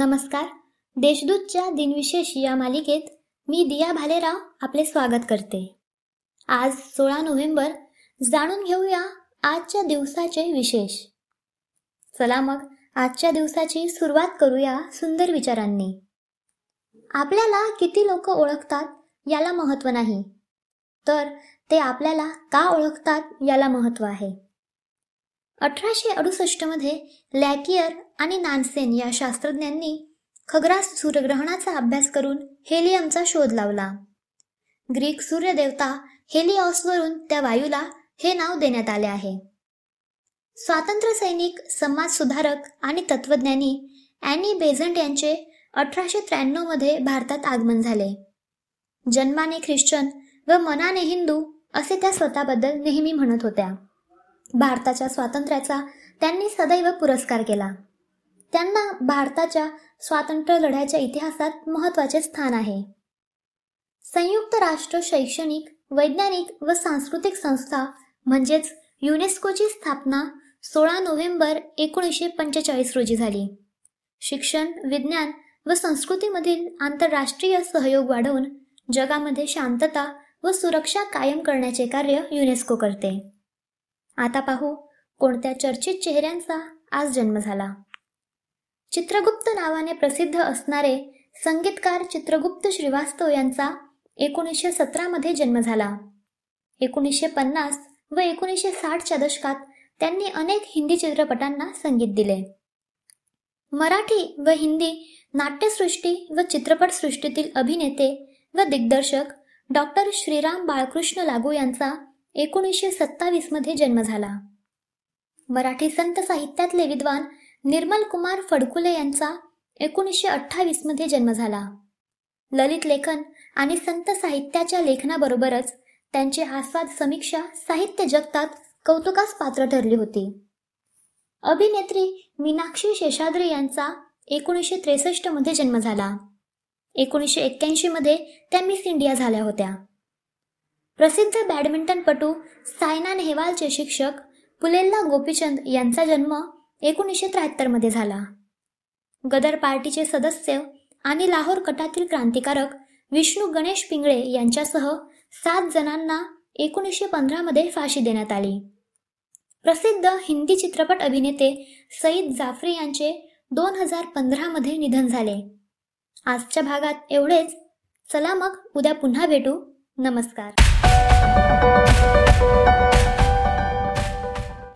नमस्कार. देशदूतच्या दिनविशेष या मालिकेत मी दिया भालेराव आपले स्वागत करते. आज सोळा नोव्हेंबर जाणून घेऊया आजच्या दिवसाचे विशेष. चला मग आजच्या दिवसाची सुरुवात करूया सुंदर विचारांनी. आपल्याला किती लोक ओळखतात याला महत्त्व नाही. तर ते आपल्याला का ओळखतात याला महत्त्व आहे? अठराशे अडुसष्टमध्ये लॅकियर आणि नानसेन या शास्त्रज्ञांनी खग्रास सूर्यग्रहणाचा अभ्यास करून हेलियमचा शोध लावला. ग्रीक सूर्यदेवता हेलिऑसवरून त्या वायूला हे नाव देण्यात आले आहे. स्वातंत्र्य सैनिक समाज सुधारक आणि तत्वज्ञानी अॅनी बेझंट यांचे अठराशे त्र्याण्णवमध्ये भारतात आगमन झाले. जन्माने ख्रिश्चन व मनाने हिंदू असे त्या स्वतःबद्दल नेहमी म्हणत होत्या. भारताच्या स्वातंत्र्याचा त्यांनी सदैव पुरस्कार केला. त्यांना भारताच्या स्वातंत्र्य लढ्याच्या इतिहासात महत्त्वाचे स्थान आहे. संयुक्त राष्ट्र शैक्षणिक वैज्ञानिक व सांस्कृतिक संस्था म्हणजेच युनेस्कोची स्थापना सोळा नोव्हेंबर एकोणीसशे पंचेचाळीस रोजी झाली. शिक्षण विज्ञान व संस्कृतीमधील आंतरराष्ट्रीय सहयोग वाढवून जगामध्ये शांतता व सुरक्षा कायम करण्याचे कार्य युनेस्को करते. आता पाहू कोणत्या चर्चित चेहऱ्यांचा आज जन्म झाला. चित्रगुप्त नावाने प्रसिद्ध असणारे संगीतकार चित्रगुप्त श्रीवास्तव यांचा एकोणीसशे सतरामध्ये जन्म झाला. एकोणीसशे पन्नास व एकोणीसशे साठच्या दशकात त्यांनी अनेक हिंदी चित्रपटांना संगीत दिले. मराठी व हिंदी नाट्यसृष्टी व चित्रपटसृष्टीतील अभिनेते व दिग्दर्शक डॉक्टर श्रीराम बाळकृष्ण लागू यांचा एकोणीसशे सत्तावीसमध्ये जन्म झाला. मराठी संत साहित्यातले विद्वान निर्मल कुमार फडकुले यांचा एकोणीसशे अठ्ठावीसमध्ये जन्म झाला. ललित लेखन आणि संत साहित्याच्या लेखनाबरोबरच त्यांची आस्वाद समीक्षा साहित्य जगतात कौतुकास पात्र ठरली होती. अभिनेत्री मीनाक्षी शेषाद्री यांचा एकोणीसशे त्रेसष्टमध्ये जन्म झाला. एकोणीसशे एक्क्याऐंशीमध्ये त्या मिस इंडिया झाल्या होत्या. प्रसिद्ध बॅडमिंटनपटू सायना नेहवालचे शिक्षक पुलेल्ला गोपीचंद यांचा जन्म एकोणीसशे त्र्याहत्तरमध्ये झाला. गदर पार्टीचे सदस्य आणि लाहोर कटातील क्रांतिकारक विष्णू गणेश पिंगळे यांच्यासह सात जणांना एकोणीसशे पंधरामध्ये फाशी देण्यात आली. प्रसिद्ध हिंदी चित्रपट अभिनेते सईद जाफरी यांचे दोन हजार पंधरामध्ये निधन झाले. आजच्या भागात एवढेच. चला मग उद्या पुन्हा भेटू. नमस्कार.